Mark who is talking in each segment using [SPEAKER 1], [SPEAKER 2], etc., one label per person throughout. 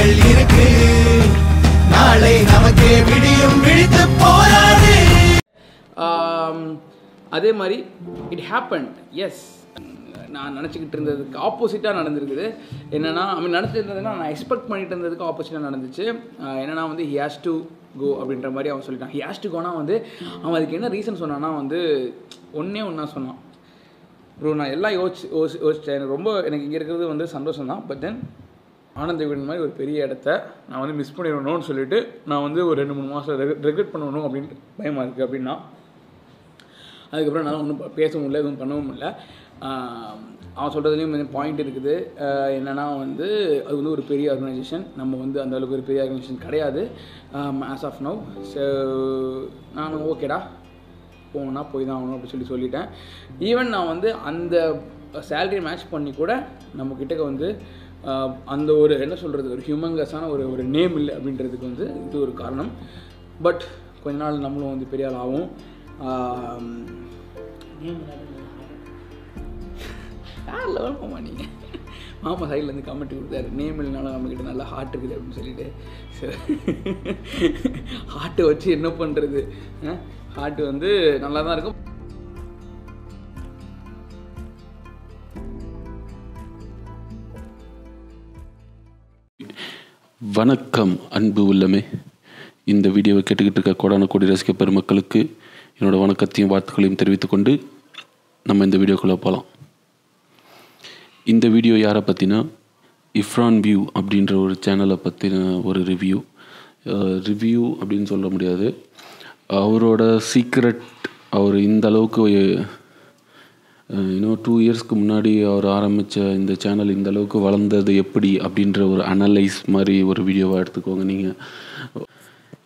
[SPEAKER 1] வழிகள் இருக்கு. நாளை நமக்கே விடியும் விழித்து போராடு.
[SPEAKER 2] அதே மாதிரி இட் ஹேப்பன் எஸ் நான் நினச்சிக்கிட்டு இருந்ததுக்கு ஆப்போசிட்டாக நடந்திருக்குது. என்னென்னா அவன் நினச்சிருந்ததுன்னா நான் எக்ஸ்பெக்ட் பண்ணிட்டு இருந்ததுக்கு ஆப்போசிட்டாக நடந்துச்சு. என்னென்னா வந்து ஹி ஹேஸ் டு கோ அப்படின்ற மாதிரி அவன் சொல்லிட்டான். ஹி ஹேஸ் டு கோனா வந்து அவன் அதுக்கு என்ன ரீசன் சொன்னான்னா வந்து ஒன்றே ஒன்றா சொன்னான். ப்ரோ நான் எல்லாம் யோசிச்சு யோசி யோசிச்சேன். எனக்கு ரொம்ப எனக்கு இங்கே இருக்கிறது வந்து சந்தோஷம் தான் பட் தென் ஆனந்த விகடன் மாதிரி ஒரு பெரிய இடத்த நான் வந்து மிஸ் பண்ணிடணும்னு சொல்லிட்டு நான் வந்து ஒரு ரெண்டு மூணு மாதம் ரெகுலேட் பண்ணணும் அப்படின்ட்டு பயமாக இருக்குது அப்படின்னா அதுக்கப்புறம் என்னால் ஒன்றும் பேச முடியல எதுவும் பண்ணவும் முடியல. அவன் சொல்கிறதுலேயும் கொஞ்சம் பாயிண்ட் இருக்குது. என்னென்னா வந்து அது வந்து ஒரு பெரிய ஆர்கனைசேஷன் நம்ம வந்து அந்த அளவுக்கு ஒரு பெரிய ஆர்கனைசேஷன் கிடையாது. ஆஸ் ஆஃப் நவ் ஸோ நானும் ஓகேடா போகணுன்னா போய் தான் ஆகணும் அப்படின்னு சொல்லி சொல்லிட்டேன். ஈவன் நான் வந்து அந்த சேலரி மேட்ச் பண்ணி கூட நம்ம கிட்டக்க வந்து அந்த ஒரு என்ன சொல்கிறது ஒரு ஹியூமங்கஸான ஒரு ஒரு நேம் இல்லை அப்படின்றதுக்கு வந்து இது ஒரு காரணம். பட் கொஞ்ச நாள் நம்மளும் வந்து பெரிய ஆள் ஆகும் லெவல் போமா நீங்கள் மாமா சைட்லேருந்து கமெண்ட் கொடுத்தாரு. நேம் இல்லைனாலும் நம்மக்கிட்ட நல்லா ஹார்ட் இருக்குது அப்படின்னு சொல்லிட்டு. ஹார்ட்டை வச்சு என்ன பண்ணுறது ஹார்ட்டு வந்து நல்லா தான் இருக்கும்.
[SPEAKER 3] வணக்கம் அன்பு உள்ளமே. இந்த வீடியோவை கேட்டுக்கிட்டு இருக்க கோடான கோடி ரசிக பெருமக்களுக்கு என்னோடய வணக்கத்தையும் வாழ்த்துக்களையும் தெரிவித்துக்கொண்டு நம்ம இந்த வீடியோக்குள்ளே போகலாம் இந்த வீடியோ யாரை பற்றினா இஃப்ரான் வியூ அப்படின்ற ஒரு சேனலை பற்றின ஒரு ரிவ்யூ ரிவ்யூ அப்படின்னு சொல்ல முடியாது. அவரோட சீக்ரெட் அவர் இந்த அளவுக்கு இன்னும் டூ இயர்ஸ்க்கு முன்னாடி அவர் ஆரம்பித்த இந்த சேனல் இந்த அளவுக்கு வளர்ந்தது எப்படி அப்படின்ற ஒரு அனலைஸ் மாதிரி ஒரு வீடியோவாக எடுத்துக்கோங்க நீங்கள்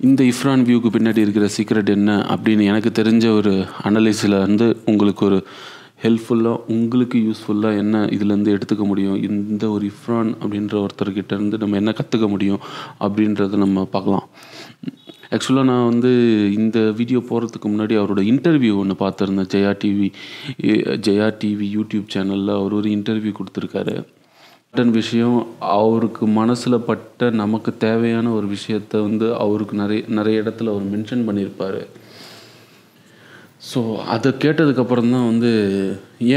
[SPEAKER 3] இந்த இஃப்ரான் வியூக்கு பின்னாடி இருக்கிற சீக்ரெட் என்ன அப்படின்னு எனக்கு தெரிஞ்ச ஒரு அனலைஸில் வந்து உங்களுக்கு ஒரு ஹெல்ப்ஃபுல்லாக உங்களுக்கு யூஸ்ஃபுல்லாக என்ன இதுலேருந்து எடுத்துக்க முடியும்? இந்த ஒரு இஃப்ரான் அப்படின்ற ஒருத்தர்கிட்ட இருந்து நம்ம என்ன கற்றுக்க முடியும் அப்படின்றத நம்ம பார்க்கலாம். ஆக்சுவலாக நான் வந்து இந்த வீடியோ போகிறதுக்கு முன்னாடி அவரோட இன்டர்வியூ ஒன்று பார்த்துருந்தேன். Jaya TV Jaya TV YouTube சேனலில் அவர் ஒரு இன்டர்வியூ கொடுத்துருக்காரு. இம்பார்ட்டன்ட் விஷயம் அவருக்கு மனசில் பட்ட நமக்கு தேவையான ஒரு விஷயத்த வந்து அவருக்கு நிறைய நிறைய இடத்துல அவர் மென்ஷன் பண்ணியிருப்பார். ஸோ அதை கேட்டதுக்கப்புறம் தான் வந்து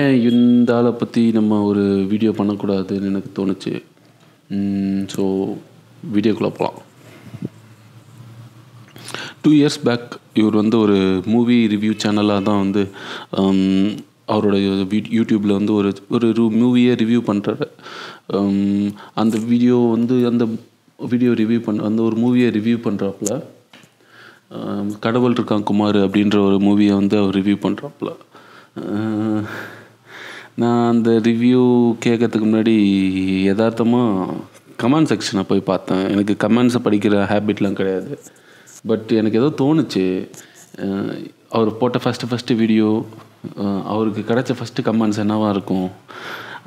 [SPEAKER 3] ஏன் இந்த ஆளை பற்றி நம்ம ஒரு வீடியோ பண்ணக்கூடாதுன்னு எனக்கு தோணுச்சு. ஸோ வீடியோக்குள்ளே போகலாம் டூ இயர்ஸ் பேக் இவர் வந்து ஒரு மூவி ரிவ்யூ சேனலாக தான் வந்து um, அவரோட யூடியூப்பில் வந்து ஒரு ஒரு மூவியை ரிவ்யூ பண்ணுறாரு அந்த வீடியோ வந்து அந்த வீடியோ ரிவ்யூ பண்ண அந்த ஒரு மூவியை ரிவ்யூ பண்ணுறாப்புல um, கடவுள் இருக்கான் குமார் அப்படின்ற ஒரு மூவியை வந்து அவர் ரிவ்யூ பண்ணுறாப்புல uh, நான் அந்த ரிவ்யூ கேட்கறதுக்கு முன்னாடி யதார்த்தமாக கமெண்ட் செக்ஷனை போய் பார்த்தேன். எனக்கு கமெண்ட்ஸை படிக்கிற ஹேபிட்லாம் கிடையாது. பட் எனக்கு ஏதோ தோணுச்சு அவர் போட்ட ஃபஸ்ட்டு ஃபஸ்ட்டு வீடியோ அவருக்கு கிடைச்ச ஃபஸ்ட்டு கமெண்ட்ஸ் என்னவாக இருக்கும்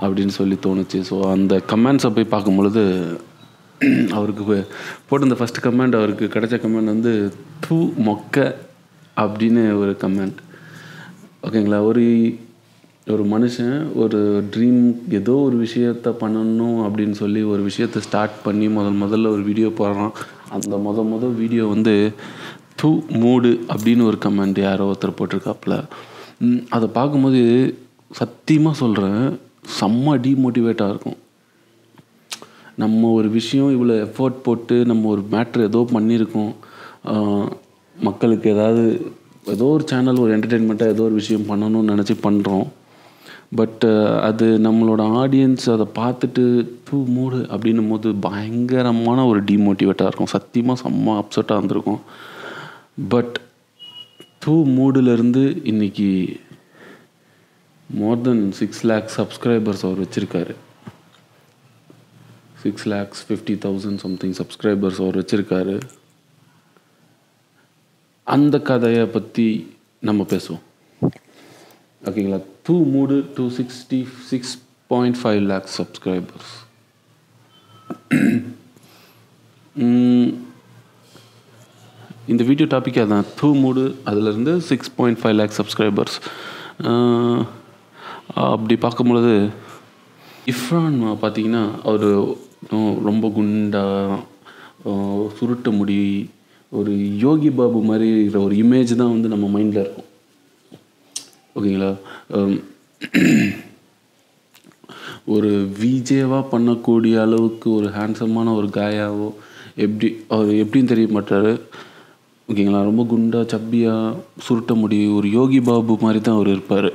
[SPEAKER 3] அப்படின்னு சொல்லி தோணுச்சு. ஸோ அந்த கமெண்ட்ஸை போய் பார்க்கும் பொழுது அவருக்கு போட்டிருந்த ஃபஸ்ட்டு கமெண்ட் அவருக்கு கிடைச்ச கமெண்ட் வந்து தூ மொக்க அப்படின்னு ஒரு கமெண்ட் ஓகேங்களா ஒரு ஒரு மனுஷன் ஒரு ட்ரீம் ஏதோ ஒரு விஷயத்த பண்ணணும் அப்படின்னு சொல்லி ஒரு விஷயத்த ஸ்டார்ட் பண்ணி முதல் முதல்ல ஒரு வீடியோ போடுறான். அந்த முத முத வீடியோ வந்து தூ மூடு அப்படின்னு ஒரு கமெண்ட் யாரோ ஒருத்தர் போட்டிருக்காப்புல. அதை பார்க்கும்போது சத்தியமாக சொல்கிறேன் செம்ம டீமோட்டிவேட்டாக இருக்கும். நம்ம ஒரு விஷயம் இவ்வளோ எஃபோர்ட் போட்டு நம்ம ஒரு மேட்ரு ஏதோ பண்ணியிருக்கோம். மக்களுக்கு ஏதாவது ஏதோ ஒரு சேனல் ஒரு என்டர்டெயின்மெண்ட்டாக ஏதோ ஒரு விஷயம் பண்ணணும்னு நினச்சி பண்ணுறோம் பட் uh, அது நம்மளோட ஆடியன்ஸ் அதை பார்த்துட்டு தூ மூடு அப்படின்னும் போது பயங்கரமான ஒரு டிமோட்டிவேட்டாக இருக்கும். சத்தியமாக செம்ம அப்செட்டாக இருந்திருக்கும். பட் தூ மூடுலேருந்து இன்னைக்கு more than six lakhs subscribers அவர் வச்சுருக்காரு. Six lakhs fifty thousand something subscribers அவர் வச்சுருக்காரு. அந்த கதையை பற்றி நம்ம பேசுவோம். ஓகேங்களா two mood to sixty six point five lakhs subscribers இந்த வீடியோ டாபிக் அதான். டூ மூடு அதிலிருந்து six point five lakh subscribers அப்படி பார்க்கும்பொழுது இஃப்ரான் பார்த்தீங்கன்னா அவர் ரொம்ப குண்டா சுருட்ட முடி ஒரு யோகி பாபு மாதிரி இருக்கிற ஒரு இமேஜ் தான் வந்து நம்ம மைண்டில் இருக்கும். ஓகேங்களா? ஒரு விஜேவாக பண்ணக்கூடிய அளவுக்கு ஒரு ஹேண்ட்ஸமான ஒரு காயாவோ எப்படி அவர் எப்படின்னு தெரிய மாட்டார். ஓகேங்களா? ரொம்ப குண்டாக சப்பியாக சுருட்ட முடி ஒரு யோகி பாபு மாதிரி தான் அவர் இருப்பார்.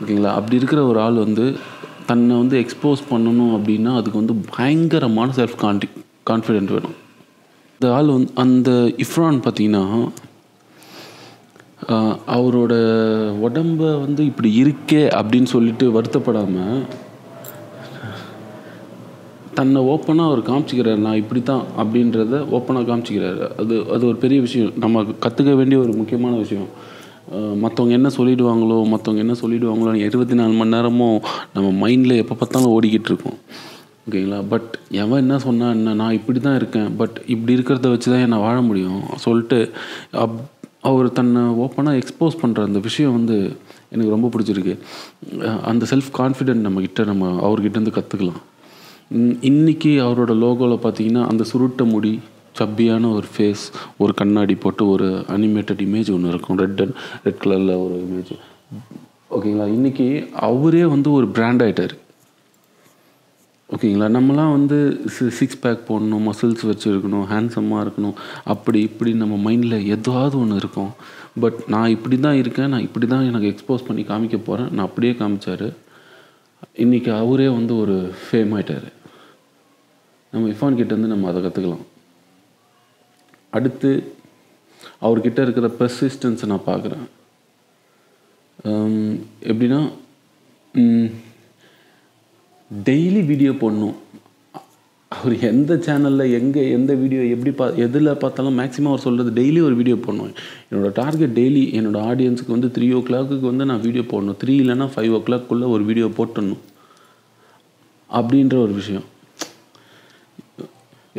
[SPEAKER 3] ஓகேங்களா? அப்படி இருக்கிற ஒரு ஆள் வந்து தன்னை வந்து எக்ஸ்போஸ் பண்ணணும் அப்படின்னா அதுக்கு வந்து பயங்கரமான செல்ஃப் கான்டி கான்ஃபிடென்ட் வேணும். இந்த ஆள் வந்து அந்த இஃப்ரான் பார்த்தீங்கன்னா அவரோட உடம்ப வந்து இப்படி இருக்கே அப்படின்னு சொல்லிட்டு வருத்தப்படாமல் தன்னை ஓப்பனாக அவர் காமிச்சிக்கிறார் நான் இப்படி தான் அப்படின்றத ஓப்பனாக காமிச்சிக்கிறாரு. அது அது ஒரு பெரிய விஷயம். நம்ம கற்றுக்க வேண்டிய ஒரு முக்கியமான விஷயம். மற்றவங்க என்ன சொல்லிடுவாங்களோ மற்றவங்க என்ன சொல்லிடுவாங்களோ இருபத்தி நாலு மணி நேரமும் நம்ம மைண்டில் எப்போ பார்த்தாலும் ஓடிக்கிட்டு இருக்கோம். ஓகேங்களா பட் எவன் என்ன சொன்னா என்ன நான் இப்படி தான் இருக்கேன். பட் இப்படி இருக்கிறத வச்சு தான் என்னை வாழ முடியும். சொல்லிட்டு அப் அவர் தன்னை ஓப்பனாக எக்ஸ்போஸ் பண்ணுற அந்த விஷயம் வந்து எனக்கு ரொம்ப பிடிச்சிருக்கு. அந்த செல்ஃப் கான்ஃபிடென்ட் நம்மக்கிட்ட நம்ம அவர்கிட்டேருந்து கற்றுக்கலாம் இன்றைக்கி அவரோட லோகோவில் பார்த்தீங்கன்னா அந்த சுருட்ட முடி சப்பியான ஒரு ஃபேஸ் ஒரு கண்ணாடி போட்டு ஒரு அனிமேட்டட் இமேஜ் ஒன்று இருக்கும். ரெட் அண்ட் ரெட் கலரில் ஒரு இமேஜ் ஓகேங்களா இன்றைக்கி அவரே வந்து ஒரு பிராண்ட் ஆகிட்டார் ஓகேங்களா? நம்மலாம் வந்து சிக்ஸ் பேக் போடணும் மசில்ஸ் வச்சுருக்கணும் ஹேண்ட்ஸமாக இருக்கணும் அப்படி இப்படி நம்ம மைண்டில் எதாவது ஒன்று இருக்கும். பட் நான் இப்படி தான் இருக்கேன் நான் இப்படி தான் எனக்கு எக்ஸ்போஸ் பண்ணி காமிக்க போகிறேன் நான் அப்படியே காமிச்சார். இன்றைக்கி அவரே வந்து ஒரு ஃபேம் ஆயிட்டார். நம்ம இஃபான் கிட்டேருந்து நம்ம அதை கற்றுக்கலாம் அடுத்து அவர்கிட்ட இருக்கிற பெர்சிஸ்டன்ஸை நான் பார்க்குறேன். எப்படின்னா டெய்லி வீடியோ போடணும். அவர் எந்த சேனலில் எங்கே எந்த வீடியோ எப்படி பா எதில் பார்த்தாலும் மேக்ஸிமம் அவர் சொல்கிறது டெய்லி ஒரு வீடியோ போடணும். என்னோடய டார்கெட் டெய்லி என்னோடய ஆடியன்ஸுக்கு வந்து த்ரீ ஓ கிளாக்குக்கு வந்து நான் வீடியோ போடணும். த்ரீ இல்லைன்னா ஃபைவ் ஓ கிளாக்குள்ளே ஒரு வீடியோ போட்டுடணும். அப்படின்ற ஒரு விஷயம்.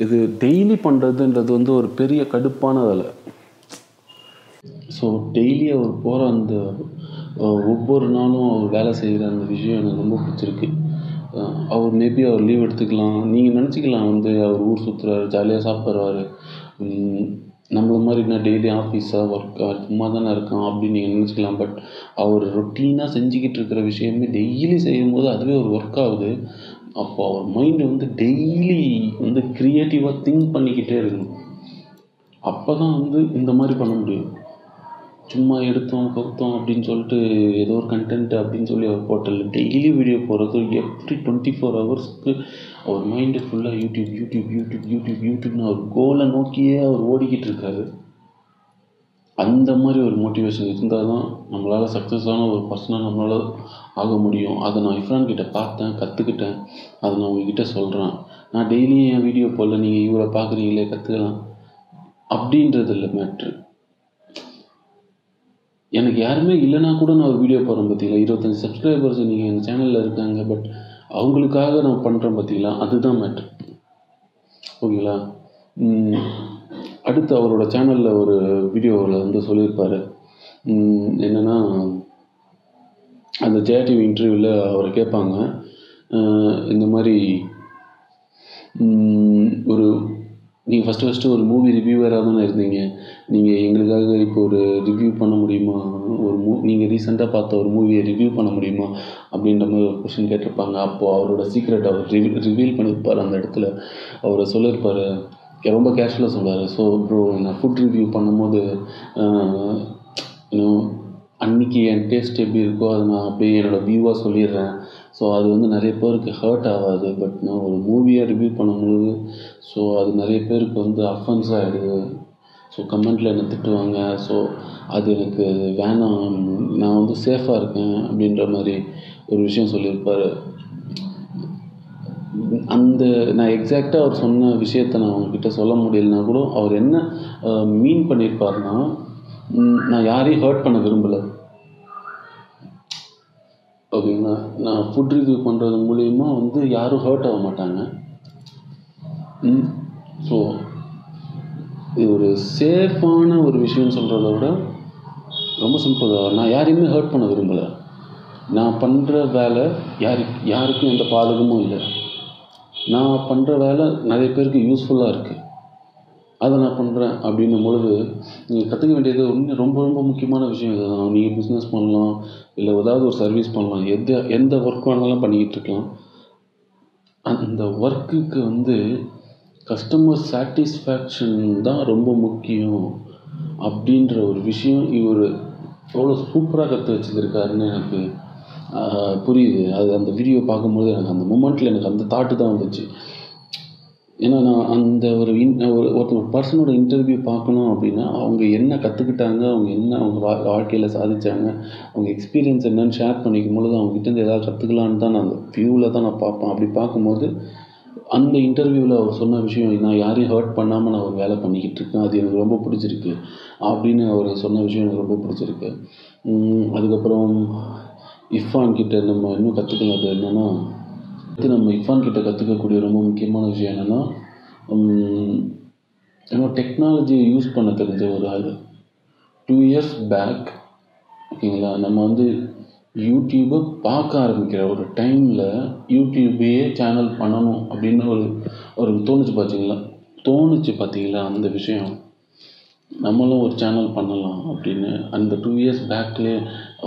[SPEAKER 3] இது டெய்லி பண்ணுறதுன்றது வந்து ஒரு பெரிய கடுப்பான வேலை. ஸோ டெய்லி அவர் போகிற அந்த ஒவ்வொரு நாளும் அவர் வேலை செய்கிற அந்த விஷயம் எனக்கு ரொம்ப பிடிச்சிருக்கு. அவர் மேபி அவர் லீவ் எடுத்துக்கலாம். நீங்கள் நினச்சிக்கலாம் வந்து அவர் ஊர் சுற்றுறாரு ஜாலியாக சாப்பிட்றாரு. நம்மள மாதிரி நான் டெய்லி ஆஃபீஸாக ஒர்க் சும்மா தானே இருக்கான் அப்படின்னு நீங்கள் நினச்சிக்கலாம். பட் அவர் ரொட்டீனாக செஞ்சுக்கிட்டு இருக்கிற விஷயமே டெய்லி செய்யும்போது அதுவே ஒரு ஒர்க் ஆகுது. அப்போ அவர் மைண்டு வந்து டெய்லி வந்து க்ரியேட்டிவாக திங்க் பண்ணிக்கிட்டே இருக்கணும். அப்போ தான் வந்து இந்த மாதிரி பண்ண முடியும். சும்மா எடுத்தோம் கவுத்தோம் அப்படின்னு சொல்லிட்டு ஏதோ ஒரு கண்டென்ட் அப்படின்னு சொல்லி அவர் போட்டல. டெய்லி வீடியோ போடுறது எவ்ரி டுவெண்ட்டி ஃபோர் ஹவர்ஸ்க்கு அவர் மைண்டு ஃபுல்லாக யூடியூப் யூடியூப் யூடியூப் யூடியூப் யூடியூப்னு அவர் கோலை நோக்கியே அவர் ஓடிக்கிட்டு இருக்காரு. அந்த மாதிரி ஒரு மோட்டிவேஷன் இருந்தால் தான் நம்மளால் சக்ஸஸான ஒரு பர்சனாக நம்மளால் ஆக முடியும். அதை நான் இஃப்ரான் கிட்டே பார்த்தேன் கற்றுக்கிட்டேன் அதை நான் உங்ககிட்ட சொல்கிறேன் நான் டெய்லியும் என் வீடியோ போடல? நீங்கள் இவரை பார்க்குறீங்களே கற்றுக்கலாம் அப்படின்றது இல்லை மேட்ரு எனக்கு யாருமே இல்லைனா கூட நான் ஒரு வீடியோ போடுறேன் பார்த்தீங்களா இருபத்தஞ்சி சப்ஸ்கிரைபர்ஸ் நீங்கள் எங்கள் சேனலில் இருக்காங்க பட் அவங்களுக்காக நான் பண்ணுறேன் பார்த்தீங்களா அதுதான் மேட்ரு ஓகேங்களா? அடுத்து அவரோட சேனலில் ஒரு வீடியோவில் வந்து சொல்லியிருப்பார். என்னென்னா அந்த ஜெயா டிவி இன்டர்வியூவில் அவரை கேட்பாங்க. இந்த மாதிரி ஒரு நீங்கள் ஃபஸ்ட்டு ஃபஸ்ட்டு ஒரு மூவி ரிவ்யூவராக தானே இருந்தீங்க. நீங்கள் எங்களுக்காக இப்போ ஒரு ரிவ்யூ பண்ண முடியுமா? ஒரு மூ நீங்கள் ரீசெண்டாக பார்த்த ஒரு மூவியை ரிவ்யூ பண்ண முடியுமா? அப்படின்ற மாதிரி ஒரு கொஷின் கேட்டிருப்பாங்க. அப்போது அவரோட சீக்ரெட் அவர் ரிவீ ரிவீல் பண்ணியிருப்பார் அந்த இடத்துல. அவர் சொல்லியிருப்பார். ரொம்ப கேஷுவலாக சொல்கிறார் ஸோ ப்ரோ நான் ஃபுட் ரிவ்யூ பண்ணும்போது இன்னும் அன்னைக்கு என் டேஸ்ட் எப்படி இருக்கோ அதை நான் அப்படியே என்னோடய வியூவாக சொல்லிடுறேன். ஸோ அது வந்து நிறைய பேருக்கு ஹர்ட் ஆகாது பட் நான் ஒரு மூவியை ரிவ்யூ பண்ணும்போது ஸோ அது நிறைய பேருக்கு வந்து அஃபென்ஸ் ஆகிடுது ஸோ கமெண்ட்டில் என்னை திட்டுவாங்க? ஸோ அது எனக்கு வேணாம். நான் வந்து சேஃபாக இருக்கேன் அப்படின்ற மாதிரி ஒரு விஷயம் சொல்லியிருப்பார். அந்த நான் எக்ஸாக்டாக அவர் சொன்ன விஷயத்த நான் அவங்கக்கிட்ட சொல்ல முடியலனா கூட அவர் என்ன மீன் பண்ணியிருப்பாருன்னா நான் யாரையும் ஹர்ட் பண்ண விரும்பலை. ஓகேங்களா? நான் ஃபுட் ரிவ்யூ பண்ணுறது மூலிமா வந்து யாரும் ஹர்ட் ஆக மாட்டாங்க. ஸோ இது ஒரு சேஃபான ஒரு விஷயம்னு சொல்கிறத விட ரொம்ப சிம்பிள் நான் யாரையுமே ஹர்ட் பண்ண விரும்பலை. நான் பண்ணுற வேலை யாரு யாருக்கும் எந்த பாதகமும் இல்லை. நான் பண்ணுற வேலை நிறைய பேருக்கு யூஸ்ஃபுல்லாக இருக்குது அதை நான் பண்ணுறேன் அப்படின்னும் பொழுது நீங்கள் கற்றுக்க வேண்டியது ஒன்று ரொம்ப ரொம்ப முக்கியமான விஷயம் இதுதான் நீங்கள் பிஸ்னஸ் பண்ணலாம் இல்லை ஏதாவது ஒரு சர்வீஸ் பண்ணலாம் எந்த எந்த ஒர்க் வேணாலும் பண்ணிக்கிட்டு இருக்கலாம். அந்த ஒர்க்குக்கு வந்து கஸ்டமர் சாட்டிஸ்ஃபேக்ஷன் தான் ரொம்ப முக்கியம் அப்படின்ற ஒரு விஷயம் இவர் எவ்வளோ சூப்பராக கற்று வச்சுருக்காருன்னு எனக்கு புரியுது. அது அந்த வீடியோ பார்க்கும்போது எனக்கு அந்த மூமெண்ட்டில் எனக்கு அந்த தாட்டு தான் வந்துச்சு. ஏன்னா நான் அந்த ஒரு இன் ஒரு ஒருத்தர் ஒரு பர்சனோட இன்டர்வியூ பார்க்கணும் அப்படின்னா அவங்க என்ன கற்றுக்கிட்டாங்க அவங்க என்ன அவங்க வா வாழ்க்கையில் சாதித்தாங்க அவங்க எக்ஸ்பீரியன்ஸ் என்னன்னு ஷேர் பண்ணிக்கும் பொழுது அவங்ககிட்ட ஏதாவது கற்றுக்கலான்னு தான் நான் அந்த வியூவில் தான் நான் பார்ப்பேன். அப்படி பார்க்கும்போது அந்த இன்டர்வியூவில் அவர் சொன்ன விஷயம் நான் யாரையும் ஹர்ட் பண்ணாமல் நான் ஒரு வேலை பண்ணிக்கிட்டு இருக்கேன். அது எனக்கு ரொம்ப பிடிச்சிருக்கு. அப்படின்னு அவர் சொன்ன விஷயம் எனக்கு ரொம்ப பிடிச்சிருக்கு. அதுக்கப்புறம் இஃபான் கிட்ட நம்ம இன்னும் கற்றுக்கலாம் என்னென்னா அடுத்து நம்ம இர்ஃபான் கிட்ட கற்றுக்கக்கூடிய ரொம்ப முக்கியமான விஷயம் என்னென்னா ஏன்னா டெக்னாலஜியை யூஸ் பண்ண தெரிஞ்ச ஒரு ஆள். டூ இயர்ஸ் பேக் ஓகேங்களா நம்ம வந்து யூடியூப்பை பார்க்க ஆரம்பிக்கிற ஒரு டைமில் யூடியூப்பையே சேனல் பண்ணணும் அப்படின்னு ஒரு ஒரு தோணுச்சு பார்த்தீங்களா தோணுச்சு பார்த்தீங்களா அந்த விஷயம்? நம்மளும் ஒரு சேனல் பண்ணலாம் அப்படின்னு. அந்த டூ இயர்ஸ் பேக்லேயே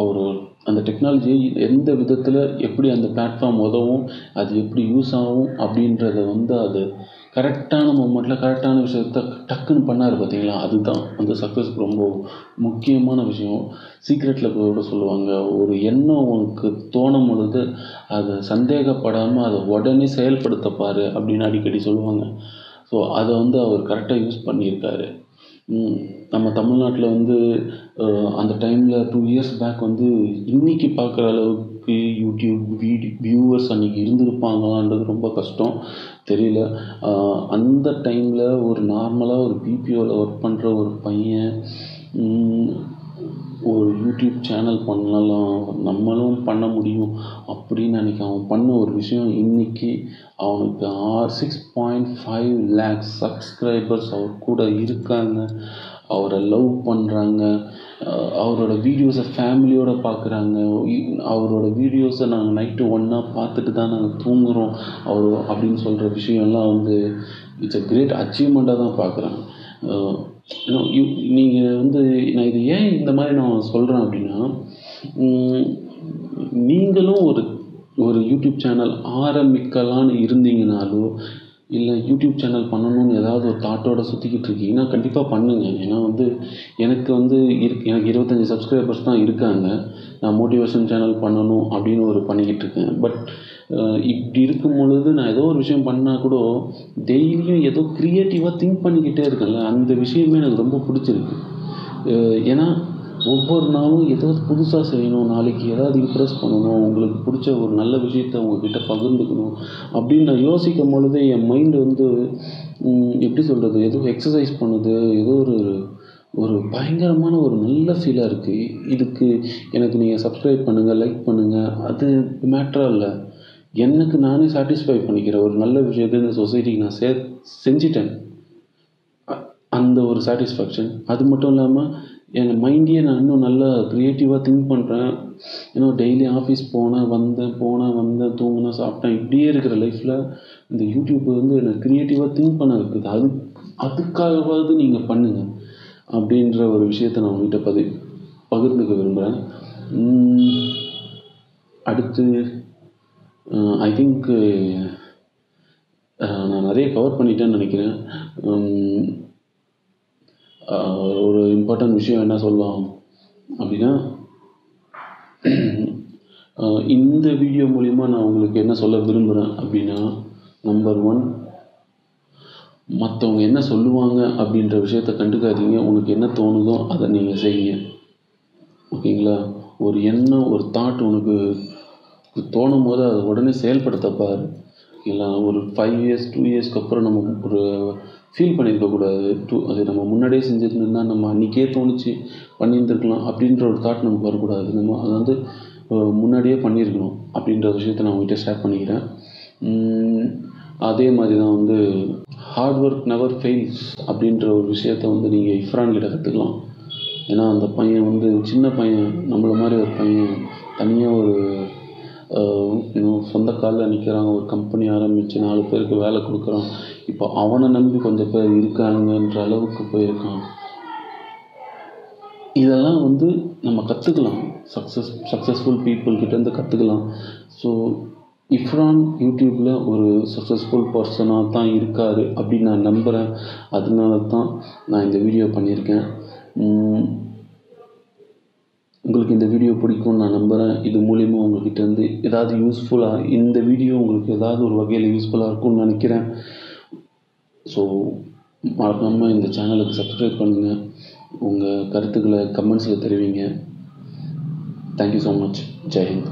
[SPEAKER 3] ஒரு அந்த டெக்னாலஜி எந்த விதத்தில் எப்படி அந்த பிளாட்ஃபார்ம் உதவும் அது எப்படி யூஸ் ஆகும் அப்படின்றத வந்து அது கரெக்டான மூமெண்ட்டில் கரெக்டான விஷயத்த டக்குன்னு பண்ணார் பார்த்தீங்களா? அதுதான். அந்த சக்ஸஸ்க்கு ரொம்ப முக்கியமான விஷயம். சீக்ரெட்டில் கூட சொல்லுவாங்க ஒரு எண்ணம் உனக்கு தோணும் பொழுது அதை சந்தேகப்படாமல் அதை உடனே செயல்படுத்தப்பார் அப்படின்னு அடிக்கடி சொல்லுவாங்க. ஸோ அதை வந்து அவர் கரெக்டாக யூஸ் பண்ணியிருக்காரு. நம்ம தமிழ்நாட்டில் வந்து அந்த டைமில் டூ இயர்ஸ் பேக் வந்து இன்னைக்கு பார்க்குற அளவுக்கு யூடியூப் வீடியோ வியூவர்ஸ் அன்றைக்கி இருந்திருப்பாங்களான்றது ரொம்ப கஷ்டம். தெரியல. அந்த டைமில் ஒரு நார்மலாக ஒரு பிபிஓவில் ஒர்க் பண்ணுற ஒரு பையன் ஒரு யூடியூப் சேனல் பண்ணலாம் நம்மளும் பண்ண முடியும் அப்படின்னு அன்றைக்கி அவன் பண்ண ஒரு விஷயம் இன்னைக்கு அவனுக்கு ஆறு six point five lakhs subscribers அவர் கூட இருக்காங்க. அவரை லவ் பண்ணுறாங்க அவரோட வீடியோஸை ஃபேமிலியோடு பார்க்குறாங்க அவரோட வீடியோஸை நாங்கள் நைட்டு ஒன்றா பார்த்துட்டு தான் நாங்கள் தூங்குகிறோம் அவர் அப்படின்னு சொல்கிற விஷயம்லாம் வந்து இட்ஸ் அ கிரேட் அச்சீவ்மெண்ட்டாக தான் பார்க்குறாங்க நீங்கள் வந்து நான் இது ஏன் இந்த மாதிரி நான் சொல்கிறேன் அப்படின்னா நீங்களும் ஒரு ஒரு யூடியூப் சேனல் ஆரம்பிக்கலான்னு இருந்தீங்கனாலோ இல்லை யூடியூப் சேனல் பண்ணணும்னு ஏதாவது ஒரு தாட்டோட சுற்றிக்கிட்டு இருக்கீங்கன்னா கண்டிப்பாக பண்ணுங்க. ஏன்னா வந்து எனக்கு வந்து இருக்கு எனக்கு இருபத்தஞ்சி சப்ஸ்கிரைபர்ஸ் தான் இருக்காங்க. நான் மோட்டிவேஷன் சேனல் பண்ணணும் அப்படின்னு ஒரு பண்ணிக்கிட்டு இருக்கேன். பட் இப்படி இருக்கும் பொழுது நான் ஏதோ ஒரு விஷயம் பண்ணால் கூட டெய்லியும் ஏதோ க்ரியேட்டிவாக திங்க் பண்ணிக்கிட்டே இருக்கேன்ல. அந்த விஷயமே எனக்கு ரொம்ப பிடிச்சிருக்கு. ஏன்னா ஒவ்வொரு நாளும் ஏதாவது புதுசாக செய்யணும் நாளைக்கு ஏதாவது இம்ப்ரெஸ் பண்ணணும் உங்களுக்கு பிடிச்ச ஒரு நல்ல விஷயத்த உங்ககிட்ட பகிர்ந்துக்கணும் அப்படின்னு நான் யோசிக்கும் பொழுது என் மைண்டு வந்து எப்படி சொல்கிறது ஏதோ எக்ஸசைஸ் பண்ணுது ஏதோ ஒரு ஒரு பயங்கரமான ஒரு நல்ல ஃபீலாக இருக்குது இதுக்கு எனக்கு நீங்கள் சப்ஸ்கிரைப் பண்ணுங்கள் லைக் பண்ணுங்கள் அது மேட்ராக இல்லை. எனக்கு நானே சாட்டிஸ்ஃபை பண்ணிக்கிறேன் ஒரு நல்ல விஷயத்தை இந்த சொசைட்டிக்கு நான் சே செஞ்சிட்டேன். அ- அந்த ஒரு சாட்டிஸ்ஃபேக்ஷன் அது மட்டும் இல்லாமல் என் மைண்டையே நான் இன்னும் நல்லா க்ரியேட்டிவாக திங்க் பண்ணுறேன் ஏன்னா டெய்லி ஆஃபீஸ் போனேன் வந்தேன் போனேன் வந்தேன் தூங்கினேன் சாப்பிட்டேன். இப்படியே இருக்கிற லைஃப்பில் இந்த யூடியூப் வந்து எனக்கு க்ரியேட்டிவாக திங்க் பண்ண இருக்குது அது அதுக்காகவாவது நீங்கள் பண்ணுங்கள் அப்படின்ற ஒரு விஷயத்த நான் உங்ககிட்ட பதி பகிர்ந்துக்க விரும்புகிறேன் அடுத்து Uh, I think uh, uh, நான் நிறைய கவர் பண்ணிட்டேன்னு நினைக்கிறேன். Um, ஒரு இம்பார்ட்டன்ட் விஷயம் என்ன சொல்லலாம் அப்படின்னா இந்த வீடியோ மூலிமா நான் உங்களுக்கு என்ன சொல்ல விரும்புகிறேன் அப்படின்னா நம்பர் ஒன் மற்றவங்க என்ன சொல்லுவாங்க அப்படின்ற விஷயத்த கண்டுக்காதீங்க. உனக்கு என்ன தோணுதோ அதை நீங்கள் செய்யுங்க. ஓகேங்களா ஒரு எண்ணம் ஒரு தாட் உனக்கு தோணும் போது அதை உடனே செயல்படுத்த பாரு ஒரு ஃபைவ் இயர்ஸ் டூ இயர்ஸ்க்கு அப்புறம் நம்ம ஒரு ஃபீல் பண்ணியிருக்கக்கூடாது டூ அது நம்ம முன்னாடியே செஞ்சுருந்தா நம்ம அன்றைக்கே தோணுச்சு பண்ணியிருந்துருக்கலாம் அப்படின்ற ஒரு தாட் நமக்கு வரக்கூடாது. நம்ம அதை வந்து முன்னாடியே பண்ணியிருக்கணும் அப்படின்ற விஷயத்த நான் உங்கள்கிட்ட ஷேர் பண்ணிக்கிறேன். அதே மாதிரி தான் வந்து ஹார்ட் ஒர்க் நெவர் ஃபெயில்ஸ் அப்படின்ற ஒரு விஷயத்த வந்து நீங்கள் இஃப்ரான் கிட்ட கற்றுக்கலாம் ஏன்னா அந்த பையன் வந்து சின்ன பையன் நம்மள மாதிரி ஒரு பையன் தனியாக ஒரு இவன் சொந்த காலில் நிற்கிறாங்க ஒரு கம்பெனி ஆரம்பித்து நாலு பேருக்கு வேலை கொடுக்குறான். இப்போ அவனை நம்பி கொஞ்சம் பேர் இருக்காங்கன்ற அளவுக்கு போயிருக்கான். இதெல்லாம் வந்து நம்ம கற்றுக்கலாம் சக்ஸஸ் சக்ஸஸ்ஃபுல் பீப்புள்கிட்டேருந்து கற்றுக்கலாம் ஸோ இஃப்ரான் யூடியூப்பில் ஒரு சக்ஸஸ்ஃபுல் பர்சனாக தான் இருக்கார் அப்படின்னு நான் நம்புகிறேன் அதனால தான் நான் இந்த வீடியோ பண்ணியிருக்கேன். உங்களுக்கு இந்த வீடியோ பிடிக்கும்னு நான் நம்புகிறேன் இது மூலிமா உங்கள்கிட்ட இருந்து ஏதாவது யூஸ்ஃபுல்லாக இந்த வீடியோ உங்களுக்கு ஏதாவது ஒரு வகையில் யூஸ்ஃபுல்லாக இருக்கும்னு நினைக்கிறேன். ஸோ மறக்காமல் இந்த சேனலுக்கு சப்ஸ்கிரைப் பண்ணுங்கள் உங்கள் கருத்துக்களை கமெண்ட்ஸில் தெரிவிங்க. தேங்க்யூ ஸோ மச் ஜெய்ஹிந்த்